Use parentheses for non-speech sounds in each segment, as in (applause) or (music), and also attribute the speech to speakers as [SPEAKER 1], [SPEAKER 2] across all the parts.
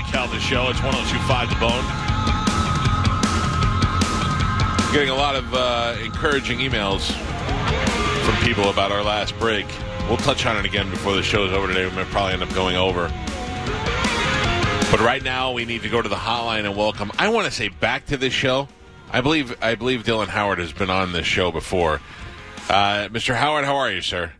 [SPEAKER 1] Mike Calta Show. It's 1025 The Bone. Getting a lot of uh, encouraging emails from people about our last break. We'll touch on it again before the show is over today. We'll probably end up going over. But right now, we need to go to the hotline and welcome. I want to say back to this show. I believe I believe Dylan Howard has been on this show before. Uh, Mr. Howard, how are you, sir?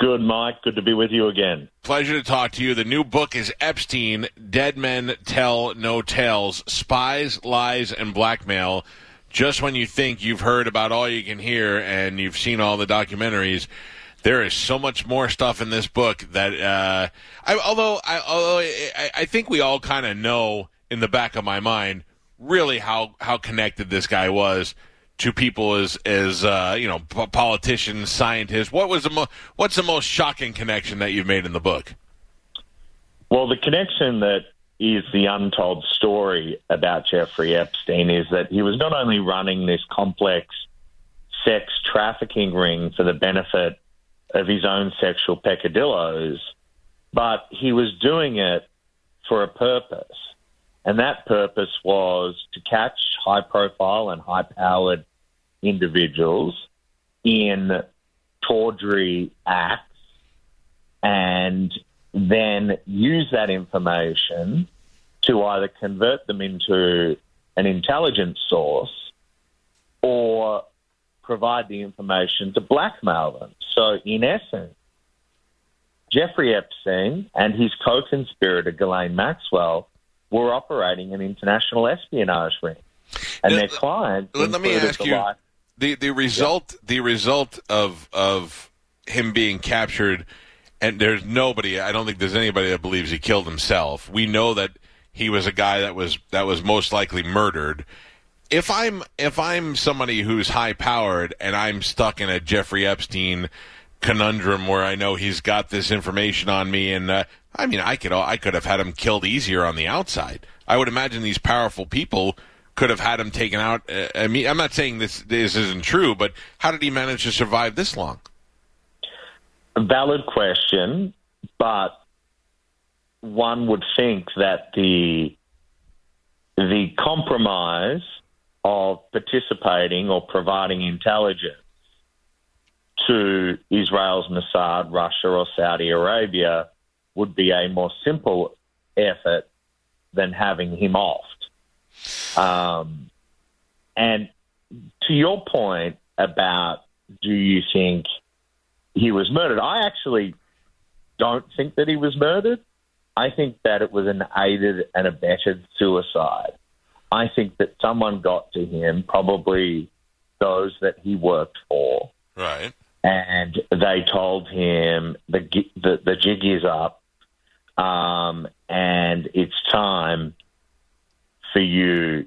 [SPEAKER 2] Good, Mike. Good to be with you again.
[SPEAKER 1] Pleasure to talk to you. The new book is Epstein Dead Men Tell No Tales Spies, Lies, and Blackmail. Just when you think you've heard about all you can hear and you've seen all the documentaries, there is so much more stuff in this book that, uh, I, although, I, although I, I think we all kind of know in the back of my mind really how, how connected this guy was to people as as uh, you know p- politicians, scientists. What was the mo- what's the most shocking connection that you've made in the book?
[SPEAKER 2] Well, the connection that is the untold story about Jeffrey Epstein is that he was not only running this complex sex trafficking ring for the benefit of his own sexual peccadillos, but he was doing it for a purpose. And that purpose was to catch high profile and high powered individuals in tawdry acts and then use that information to either convert them into an intelligence source or provide the information to blackmail them. So, in essence, Jeffrey Epstein and his co conspirator, Ghislaine Maxwell, were operating an international espionage ring. And
[SPEAKER 1] Now,
[SPEAKER 2] their clients.
[SPEAKER 1] Let, let me ask you the the result the result of of him being captured, and there's nobody. I don't think there's anybody that believes he killed himself. We know that he was a guy that was that was most likely murdered. If I'm if I'm somebody who's high powered and I'm stuck in a Jeffrey Epstein conundrum where I know he's got this information on me, and uh, I mean I could I could have had him killed easier on the outside. I would imagine these powerful people could have had him taken out. Uh, I mean, I'm not saying this this isn't true, but how did he manage to survive this long?
[SPEAKER 2] A valid question, but one would think that the the compromise of participating or providing intelligence to Israel's Mossad, Russia, or Saudi Arabia would be a more simple effort than having him offed. Um, and to your point about do you think he was murdered? I actually don't think that he was murdered. I think that it was an aided and abetted suicide. I think that someone got to him, probably those that he worked for,
[SPEAKER 1] Right.
[SPEAKER 2] and they told him the the, the jig is up, um, and it's time for you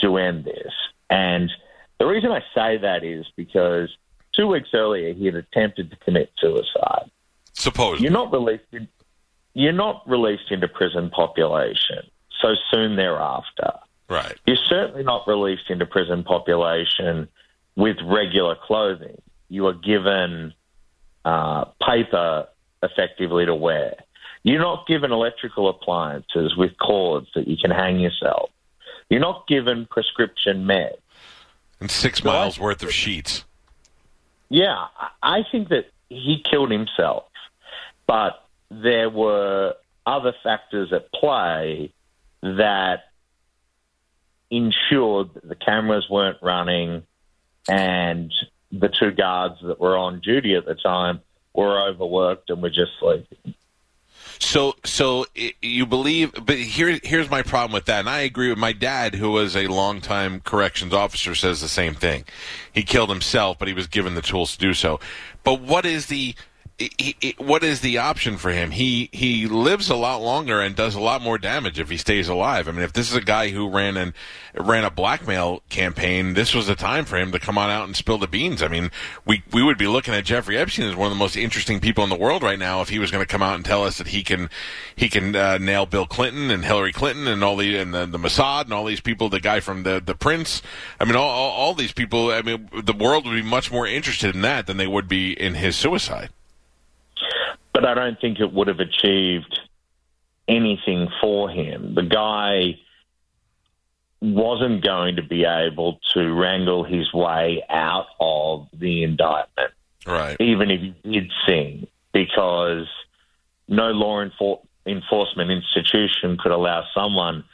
[SPEAKER 2] to end this. And the reason I say that is because two weeks earlier he had attempted to commit suicide.
[SPEAKER 1] Supposedly.
[SPEAKER 2] You're not released. In, you're not released into prison population so soon thereafter.
[SPEAKER 1] Right.
[SPEAKER 2] You're certainly not released into prison population with regular clothing. You are given uh, paper effectively to wear. You're not given electrical appliances with cords that you can hang yourself. You're not given prescription meds.
[SPEAKER 1] And six miles worth of sheets.
[SPEAKER 2] Yeah, I I think that he killed himself, but there were other factors at play that ensured that the cameras weren't running and the two guards that were on duty at the time were overworked and were just sleeping.
[SPEAKER 1] So, so you believe, but here, here's my problem with that, and I agree with my dad, who was a longtime corrections officer, says the same thing. He killed himself, but he was given the tools to do so. But what is the, he, he, what is the option for him? He he lives a lot longer and does a lot more damage if he stays alive. I mean, if this is a guy who ran and ran a blackmail campaign, this was the time for him to come on out and spill the beans. I mean, we we would be looking at Jeffrey Epstein as one of the most interesting people in the world right now if he was going to come out and tell us that he can he can uh, nail Bill Clinton and Hillary Clinton and all the and the, the Mossad and all these people, the guy from the the Prince. I mean, all, all all these people. I mean, the world would be much more interested in that than they would be in his suicide.
[SPEAKER 2] But I don't think it would have achieved anything for him. The guy wasn't going to be able to wrangle his way out of the indictment,
[SPEAKER 1] Right.
[SPEAKER 2] even if he did sing, because no law enfor- enforcement institution could allow someone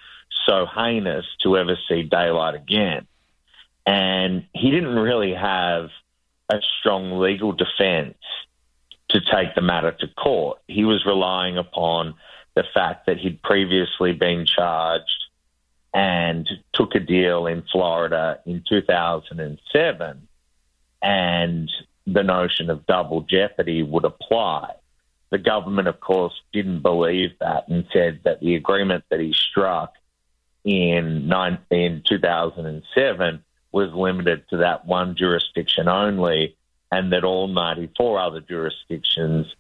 [SPEAKER 2] so heinous to ever see daylight again. And he didn't really have a strong legal defense to take the matter to court. He was relying upon the fact that he'd previously been charged and took a deal in Florida in 2007, and the notion of double jeopardy would apply. The government, of course, didn't believe that and said that the agreement that he struck in, nine, in 2007 was limited to that one jurisdiction only, and that all 94 other jurisdictions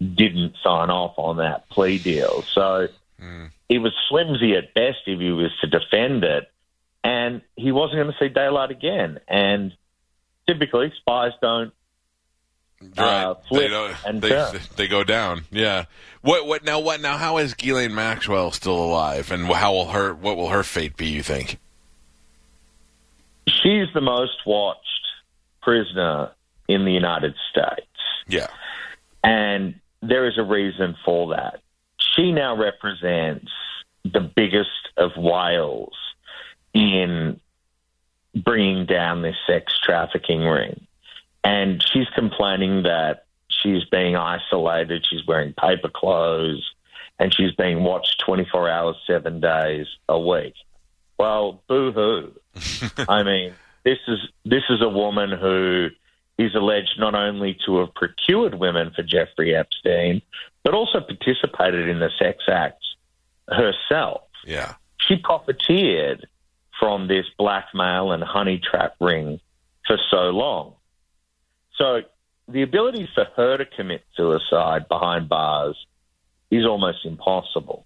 [SPEAKER 2] didn't sign off on that plea deal. So it was flimsy at best if he was to defend it, and he wasn't going to see daylight again. And typically, spies don't
[SPEAKER 1] Right.
[SPEAKER 2] Uh,
[SPEAKER 1] they
[SPEAKER 2] and
[SPEAKER 1] they, they go down. Yeah. What what now what now how is Ghislaine Maxwell still alive and how will her what will her fate be, you think?
[SPEAKER 2] she's the most watched prisoner in the United States.
[SPEAKER 1] Yeah.
[SPEAKER 2] And there is a reason for that. She now represents the biggest of whales in bringing down this sex trafficking ring. And she's complaining that she's being isolated, she's wearing paper clothes, and she's being watched 24 hours, seven days a week. Well, boo hoo. (laughs) I mean, this is this is a woman who is alleged not only to have procured women for Jeffrey Epstein, but also participated in the sex acts herself.
[SPEAKER 1] Yeah.
[SPEAKER 2] She profiteered from this blackmail and honey trap ring for so long. So the ability for her to commit suicide behind bars is almost impossible.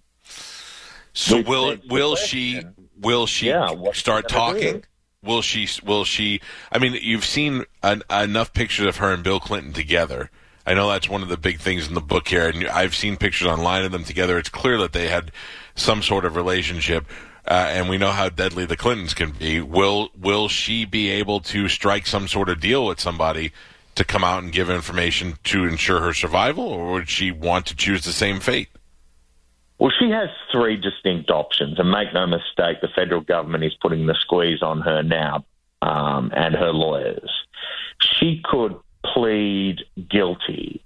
[SPEAKER 1] So
[SPEAKER 2] The-
[SPEAKER 1] will will she will she
[SPEAKER 2] Yeah,
[SPEAKER 1] start talking? Will she will she I mean you've seen an, enough pictures of her and Bill Clinton together. I know that's one of the big things in the book here and I've seen pictures online of them together. It's clear that they had some sort of relationship. Uh, and we know how deadly the Clintons can be. Will will she be able to strike some sort of deal with somebody to come out and give information to ensure her survival, or would she want to choose the same fate?
[SPEAKER 2] Well, she has three distinct options, and make no mistake, the federal government is putting the squeeze on her now um, and her lawyers. She could plead guilty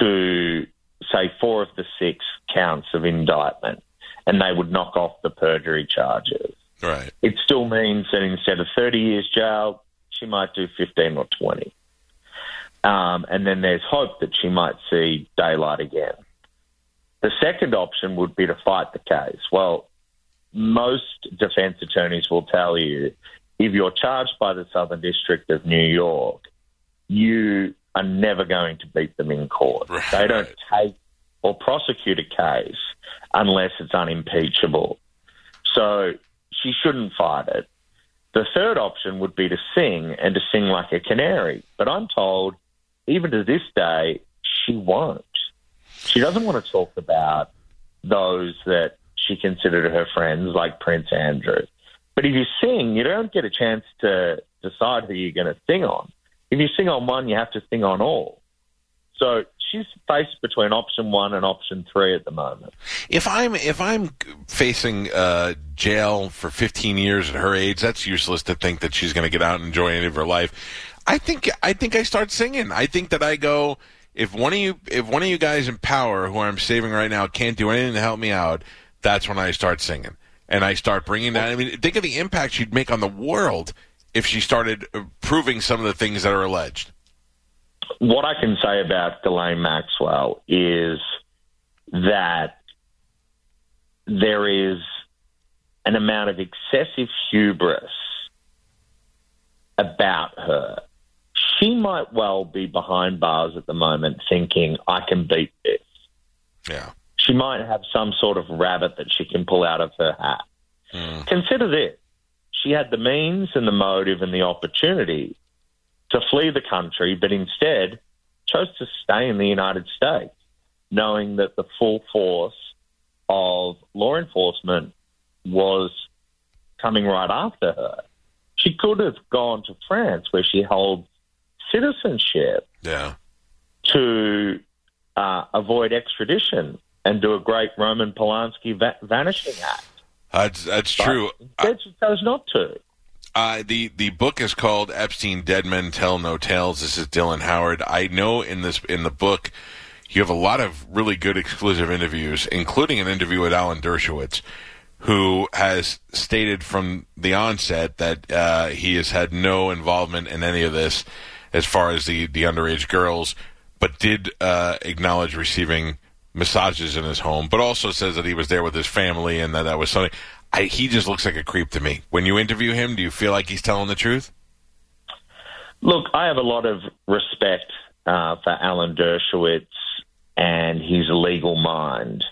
[SPEAKER 2] to, say, four of the six counts of indictment, and they would knock off the perjury charges.
[SPEAKER 1] Right.
[SPEAKER 2] It still means that instead of 30 years jail, she might do 15 or 20. Um, and then there's hope that she might see daylight again. The second option would be to fight the case. Well, most defense attorneys will tell you if you're charged by the Southern District of New York, you are never going to beat them in court.
[SPEAKER 1] Right,
[SPEAKER 2] they don't take or prosecute a case unless it's unimpeachable. So she shouldn't fight it. The third option would be to sing and to sing like a canary. But I'm told, even to this day, she won't. She doesn't want to talk about those that she considered her friends, like Prince Andrew. But if you sing, you don't get a chance to decide who you're going to sing on. If you sing on one, you have to sing on all. So she's faced between option one and option three at the moment.
[SPEAKER 1] If I'm if I'm facing uh, jail for 15 years at her age, that's useless to think that she's going to get out and enjoy any of her life. I think I think I start singing. I think that I go if one of you if one of you guys in power who I'm saving right now can't do anything to help me out, that's when I start singing and I start bringing that. I mean, think of the impact she'd make on the world if she started proving some of the things that are alleged.
[SPEAKER 2] what I can say about Ghislaine Maxwell is that there is an amount of excessive hubris about her. She might well be behind bars at the moment thinking, I can beat this.
[SPEAKER 1] Yeah.
[SPEAKER 2] She might have some sort of rabbit that she can pull out of her hat. Hmm. Consider this. She had the means and the motive and the opportunity to flee the country, but instead chose to stay in the United States, knowing that the full force of law enforcement was coming right after her. She could have gone to France, where she holds citizenship,
[SPEAKER 1] Yeah.
[SPEAKER 2] to uh, avoid extradition and do a great Roman Polanski va- vanishing act.
[SPEAKER 1] That's that's
[SPEAKER 2] But
[SPEAKER 1] true.
[SPEAKER 2] Instead, she chose not to.
[SPEAKER 1] Uh, the the book is called Epstein: Dead Men Tell No Tales. This is Dylan Howard. I know in this in the book you have a lot of really good exclusive interviews, including an interview with Alan Dershowitz, who has stated from the onset that uh, he has had no involvement in any of this as far as the the underage girls, but did uh, acknowledge receiving massages in his home, but also says that he was there with his family and that that was something. I, he just looks like a creep to me. When you interview him, do you feel like he's telling the truth?
[SPEAKER 2] Look, I have a lot of respect uh, for Alan Dershowitz and his legal mind.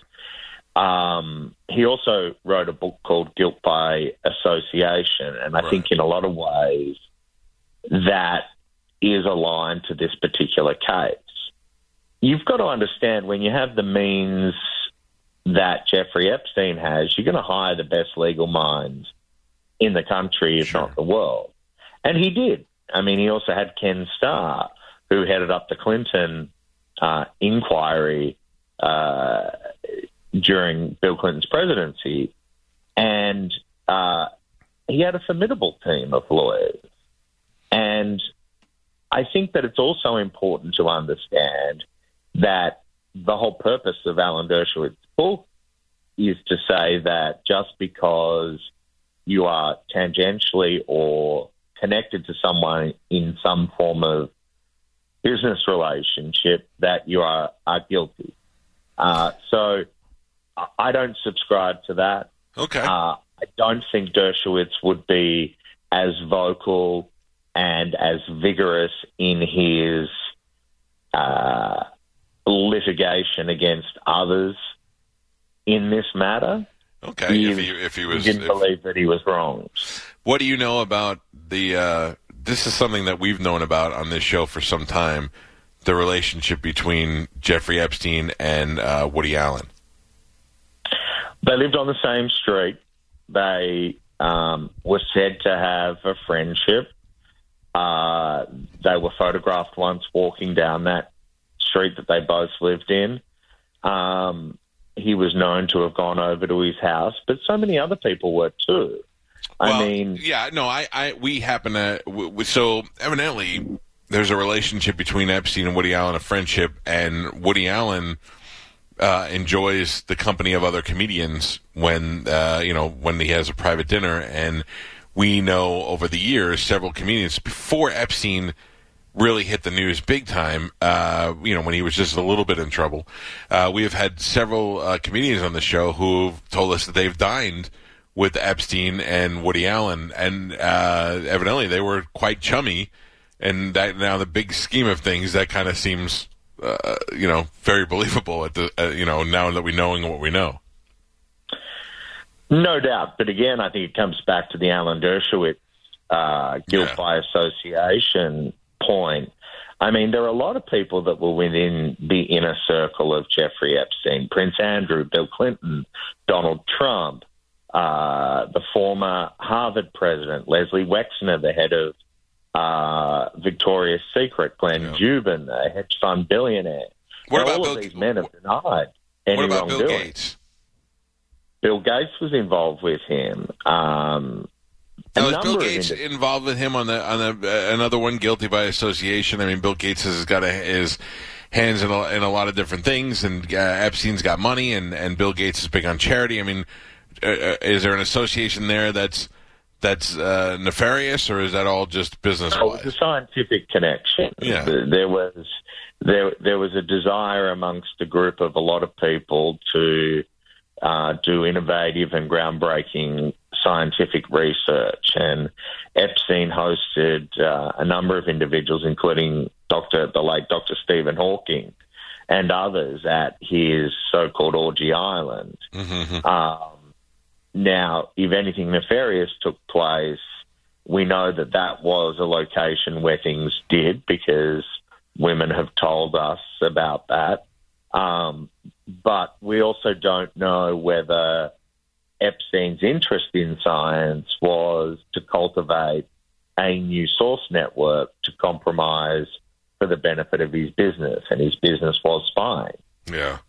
[SPEAKER 2] Um, he also wrote a book called Guilt by Association, and I
[SPEAKER 1] Right.
[SPEAKER 2] think in a lot of ways that is aligned to this particular case. You've got to understand when you have the means that Jeffrey Epstein has, you're going to hire the best legal minds in the country, if
[SPEAKER 1] Sure.
[SPEAKER 2] not the world. And he did. I mean, he also had Ken Starr, who headed up the Clinton uh, inquiry uh, during Bill Clinton's presidency. And uh, he had a formidable team of lawyers. And I think that it's also important to understand that the whole purpose of Alan Dershowitz's book is to say that just because you are tangentially or connected to someone in some form of business relationship, that you are, are guilty. Uh, so I- I don't subscribe to that.
[SPEAKER 1] Okay.
[SPEAKER 2] Uh, I don't think Dershowitz would be as vocal and as vigorous in his uh, litigation against others in this matter.
[SPEAKER 1] okay.
[SPEAKER 2] he-
[SPEAKER 1] If he if he
[SPEAKER 2] He
[SPEAKER 1] was,
[SPEAKER 2] didn't
[SPEAKER 1] if-
[SPEAKER 2] believe that he was wrong.
[SPEAKER 1] what do you know about the? Uh, this is something that we've known about on this show for some time. The relationship between Jeffrey Epstein and uh, Woody Allen.
[SPEAKER 2] They lived on the same street. They um, were said to have a friendship. Uh, they were photographed once walking down that street that they both lived in. Um, he was known to have gone over to his house, but so many other people were too. I
[SPEAKER 1] Well,
[SPEAKER 2] mean,
[SPEAKER 1] yeah, no, I, I, we happen to. W- w- so evidently, there's a relationship between Epstein and Woody Allen, a friendship, and Woody Allen uh, enjoys the company of other comedians when uh, you know when he has a private dinner, and we know over the years several comedians before Epstein really hit the news big time. Uh, you know, when he was just a little bit in trouble. Uh, we have had several uh, comedians on the show who've told us that they've dined with Epstein and Woody Allen, and uh, evidently they were quite chummy. And that now, the big scheme of things, that kind of seems, uh, you know, very believable. At the, uh, you know, now that we knowing what we know.
[SPEAKER 2] No doubt. But again, I think it comes back to the Alan Dershowitz uh, guilt
[SPEAKER 1] Yeah.
[SPEAKER 2] by association point. I mean, there are a lot of people that were within the inner circle of Jeffrey Epstein Prince Andrew, Bill Clinton, Donald Trump, uh, the former Harvard president, Leslie Wexner, the head of uh, Victoria's Secret, Glenn
[SPEAKER 1] Yeah.
[SPEAKER 2] Dubin, a hedge fund billionaire.
[SPEAKER 1] What about
[SPEAKER 2] all
[SPEAKER 1] Bill?
[SPEAKER 2] of these men have denied any
[SPEAKER 1] what about Bill
[SPEAKER 2] wrongdoing.
[SPEAKER 1] Gates?
[SPEAKER 2] Bill Gates was involved with him. Um,
[SPEAKER 1] Now, is Bill Gates involved with him on the on the uh, another one guilty by association? I mean, Bill Gates has got a, his hands in a, in a lot of different things, and uh, Epstein's got money, and, and Bill Gates is big on charity. I mean, uh, uh, is there an association there that's that's uh, nefarious, or is that all just business
[SPEAKER 2] No, it was a scientific connection.
[SPEAKER 1] Yeah.
[SPEAKER 2] There was there there was a desire amongst a group of a lot of people to uh, do innovative and groundbreaking scientific research, and Epstein hosted uh, a number of individuals, including Dr. the late Dr. Stephen Hawking and others, at his so-called Orgy Island.
[SPEAKER 1] Mm-hmm.
[SPEAKER 2] Um, now, if anything nefarious took place, we know that that was a location where things did because women have told us about that. Um, but we also don't know whether Epstein's interest in science was to cultivate a new source network to compromise for the benefit of his business, and his business was spying.
[SPEAKER 1] Yeah.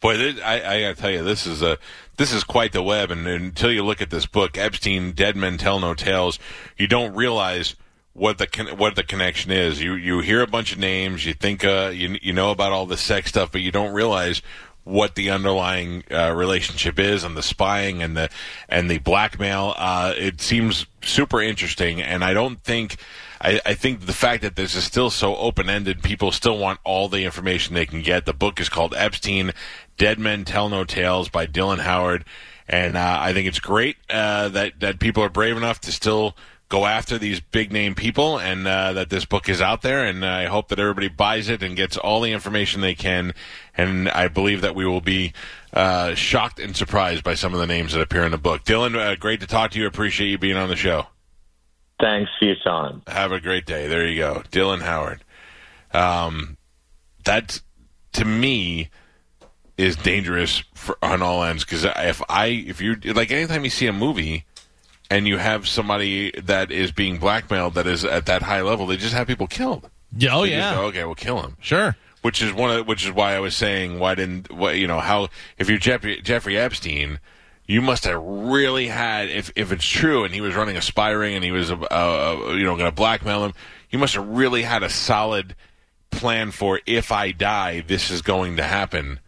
[SPEAKER 1] Boy, this, I, I gotta tell you, this is a this is quite the web. And until you look at this book, Epstein, Dead Men Tell No Tales, you don't realize what the con- what the connection is. You you hear a bunch of names, you think uh, you you know about all the sex stuff, but you don't realize what the underlying uh, relationship is and the spying and the and the blackmail. Uh, it seems super interesting, and I don't think. I, I think the fact that this is still so open ended, people still want all the information they can get. The book is called Epstein Dead Men Tell No Tales by Dylan Howard. And uh, I think it's great uh, that, that people are brave enough to still go after these big name people and uh, that this book is out there. And I hope that everybody buys it and gets all the information they can. And I believe that we will be uh, shocked and surprised by some of the names that appear in the book. Dylan, uh, great to talk to you. Appreciate you being on the show.
[SPEAKER 2] Thanks for your time.
[SPEAKER 1] Have a great day. There you go. Dylan Howard. Um, that, to me, is dangerous for, on all ends because if I if you like anytime you see a movie and you have somebody that is being blackmailed that is at that high level, they just have people killed.
[SPEAKER 3] Yeah, oh
[SPEAKER 1] They just
[SPEAKER 3] yeah,
[SPEAKER 1] go, okay, we'll kill him.
[SPEAKER 3] sure.
[SPEAKER 1] Which is one of which is why I was saying why didn't what you know how if you're Jeffrey, Jeffrey Epstein. You must have really had, if if it's true, and he was running a spy ring, and he was, uh, uh, you know, going to blackmail him. You must have really had a solid plan for if I die, this is going to happen,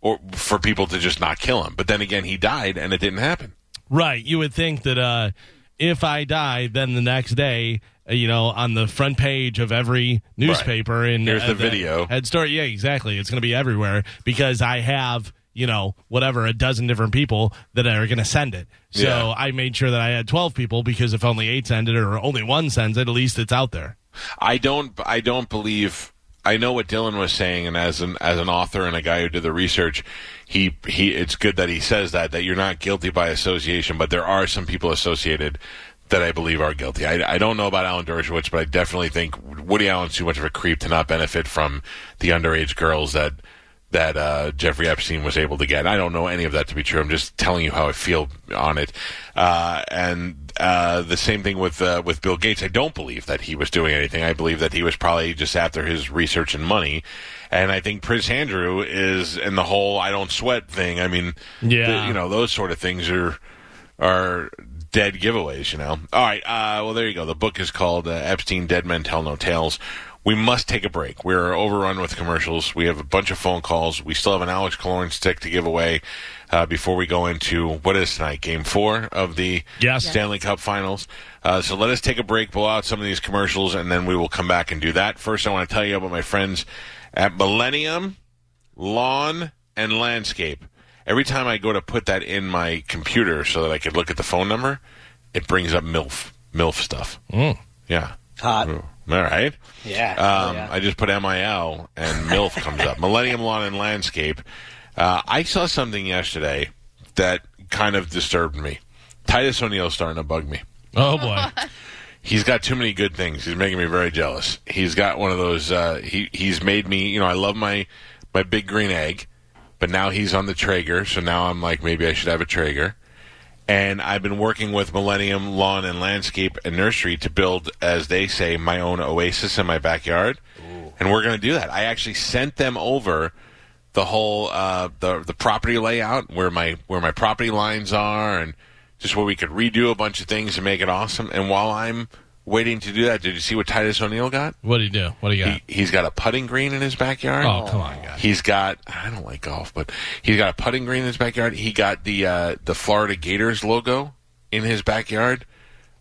[SPEAKER 1] or for people to just not kill him. But then again, he died, and it didn't happen.
[SPEAKER 3] Right. You would think that uh, if I die, then the next day, uh, you know, on the front page of every newspaper and
[SPEAKER 1] Here's
[SPEAKER 3] uh,
[SPEAKER 1] the video.
[SPEAKER 3] head story. Yeah, exactly. It's going to be everywhere because I have you know whatever a dozen different people that are going to send it. So
[SPEAKER 1] Yeah.
[SPEAKER 3] I made sure that I had twelve people because if only eight send it or only one sends it, at least it's out there.
[SPEAKER 1] I don't. I don't believe. I know what Dylan was saying, and as an as an author and a guy who did the research, he he. It's good that he says that that you're not guilty by association, but there are some people associated that I believe are guilty. I, I don't know about Alan Dershowitz, but I definitely think Woody Allen's too much of a creep to not benefit from the underage girls that that uh, Jeffrey Epstein was able to get. I don't know any of that to be true. I'm just telling you how I feel on it. Uh, and uh, the same thing with uh, with Bill Gates. I don't believe that he was doing anything. I believe that he was probably just after his research and money. And I think Prince Andrew is in the whole "I don't sweat" thing. I mean,
[SPEAKER 3] Yeah.
[SPEAKER 1] the- you know, those sort of things are are dead giveaways. You know. All right. Uh, well, there you go. The book is called uh, Epstein: Dead Men Tell No Tales. We must take a break. We're overrun with commercials. We have a bunch of phone calls. We still have an Alex Killorn stick to give away uh, before we go into what is tonight, Game Four of the
[SPEAKER 3] Yes.
[SPEAKER 1] Stanley Cup Finals. Uh, so let us take a break, blow out some of these commercials, and then we will come back and do that. First, I want to tell you about my friends at Millennium Lawn and Landscape. Every time I go to put that in my computer so that I could look at the phone number, it brings up MILF, MILF stuff.
[SPEAKER 3] Mm.
[SPEAKER 1] Yeah.
[SPEAKER 4] Hot.
[SPEAKER 1] All right.
[SPEAKER 4] Yeah.
[SPEAKER 1] Um,
[SPEAKER 4] yeah.
[SPEAKER 1] I just put MIL and MILF comes up. (laughs) Millennium Lawn and Landscape. Uh, I saw something yesterday that kind of disturbed me. Titus O'Neil's starting to bug me.
[SPEAKER 3] Oh boy. (laughs)
[SPEAKER 1] He's got too many good things. He's making me very jealous. He's got one of those. Uh, he he's made me. You know, I love my my big green egg, but now he's on the Traeger. So now I'm like, maybe I should have a Traeger. And I've been working with Millennium Lawn and Landscape and Nursery to build, as they say, my own oasis in my backyard. And we're going to do that. I actually sent them over the whole uh, the the property layout where my where my property lines are and just where we could redo a bunch of things and make it awesome. And while I'm waiting to do that, did you see what Titus O'Neil got?
[SPEAKER 3] What did he do? What do you got?
[SPEAKER 1] He, he's got a putting green in his backyard.
[SPEAKER 3] oh come on, guys.
[SPEAKER 1] He's got I don't like golf, but he's got a putting green in his backyard. He got the uh, the Florida Gators logo in his backyard,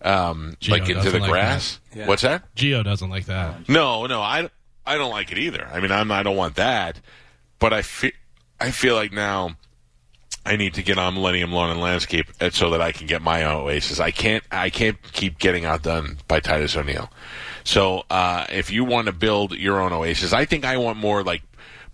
[SPEAKER 1] um,
[SPEAKER 3] Gio
[SPEAKER 1] like into the
[SPEAKER 3] like
[SPEAKER 1] grass.
[SPEAKER 4] that. Yeah.
[SPEAKER 1] What's that?
[SPEAKER 3] Geo doesn't like that.
[SPEAKER 1] No, no, I, I don't like it either. I mean, I'm I don't want that, but I feel I feel like now I need to get on Millennium Lawn and Landscape so that I can get my own oasis. I can't I can't keep getting outdone by Titus O'Neil. So uh, if you want to build your own oasis, I think I want more like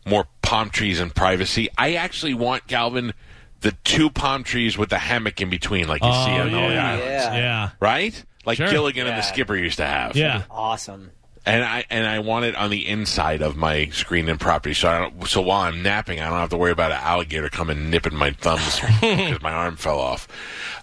[SPEAKER 1] more palm trees and privacy. I actually want Galvin the two palm trees with the hammock in between, like you see
[SPEAKER 3] Oh,
[SPEAKER 1] on all the
[SPEAKER 3] yeah.
[SPEAKER 1] islands,
[SPEAKER 4] Yeah.
[SPEAKER 3] Yeah.
[SPEAKER 1] right? Like
[SPEAKER 3] Sure.
[SPEAKER 1] Gilligan and the Skipper used to have.
[SPEAKER 3] Yeah.
[SPEAKER 4] Awesome.
[SPEAKER 1] And I and I want it on the inside of my screen and property. So I don't, so while I'm napping, I don't have to worry about an alligator coming nipping my thumbs (laughs) because my arm fell off.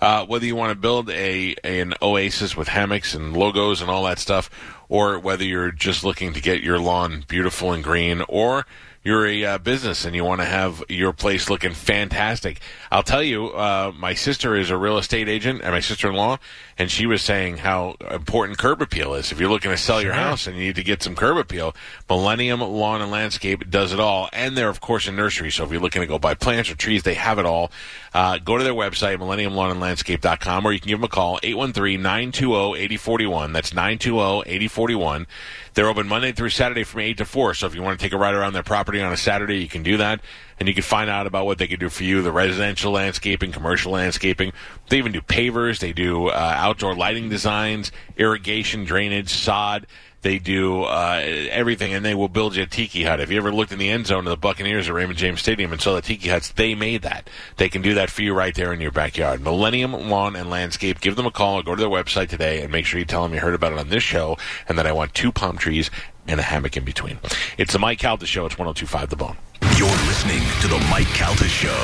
[SPEAKER 1] Uh, whether you want to build a an oasis with hammocks and logos and all that stuff, or whether you're just looking to get your lawn beautiful and green, or you're a uh, business and you want to have your place looking fantastic. I'll tell you, uh, my sister is a real estate agent and my sister-in-law, and she was saying how important curb appeal is. If you're looking to sell your house and you need to get some curb appeal, Millennium Lawn and Landscape does it all. And they're, of course, a nursery. So if you're looking to go buy plants or trees, they have it all. Uh, go to their website, millenniumlawnandlandscape.com, or you can give them a call, 813-920-8041. That's 920-8041. They're open Monday through Saturday from 8 to 4. So if you want to take a ride around their property on a Saturday, you can do that. And you can find out about what they can do for you, the residential landscaping, commercial landscaping. They even do pavers. They do uh, outdoor lighting designs, irrigation, drainage, sod. They do uh, everything, and they will build you a tiki hut. If you ever looked in the end zone of the Buccaneers at Raymond James Stadium and saw the tiki huts, they made that. They can do that for you right there in your backyard. Millennium Lawn and Landscape. Give them a call or go to their website today and make sure you tell them you heard about it on this show and that I want two palm trees and a hammock in between. It's the Mike Calta Show. It's 1025 The Bone.
[SPEAKER 4] You're listening to the Mike Calta Show.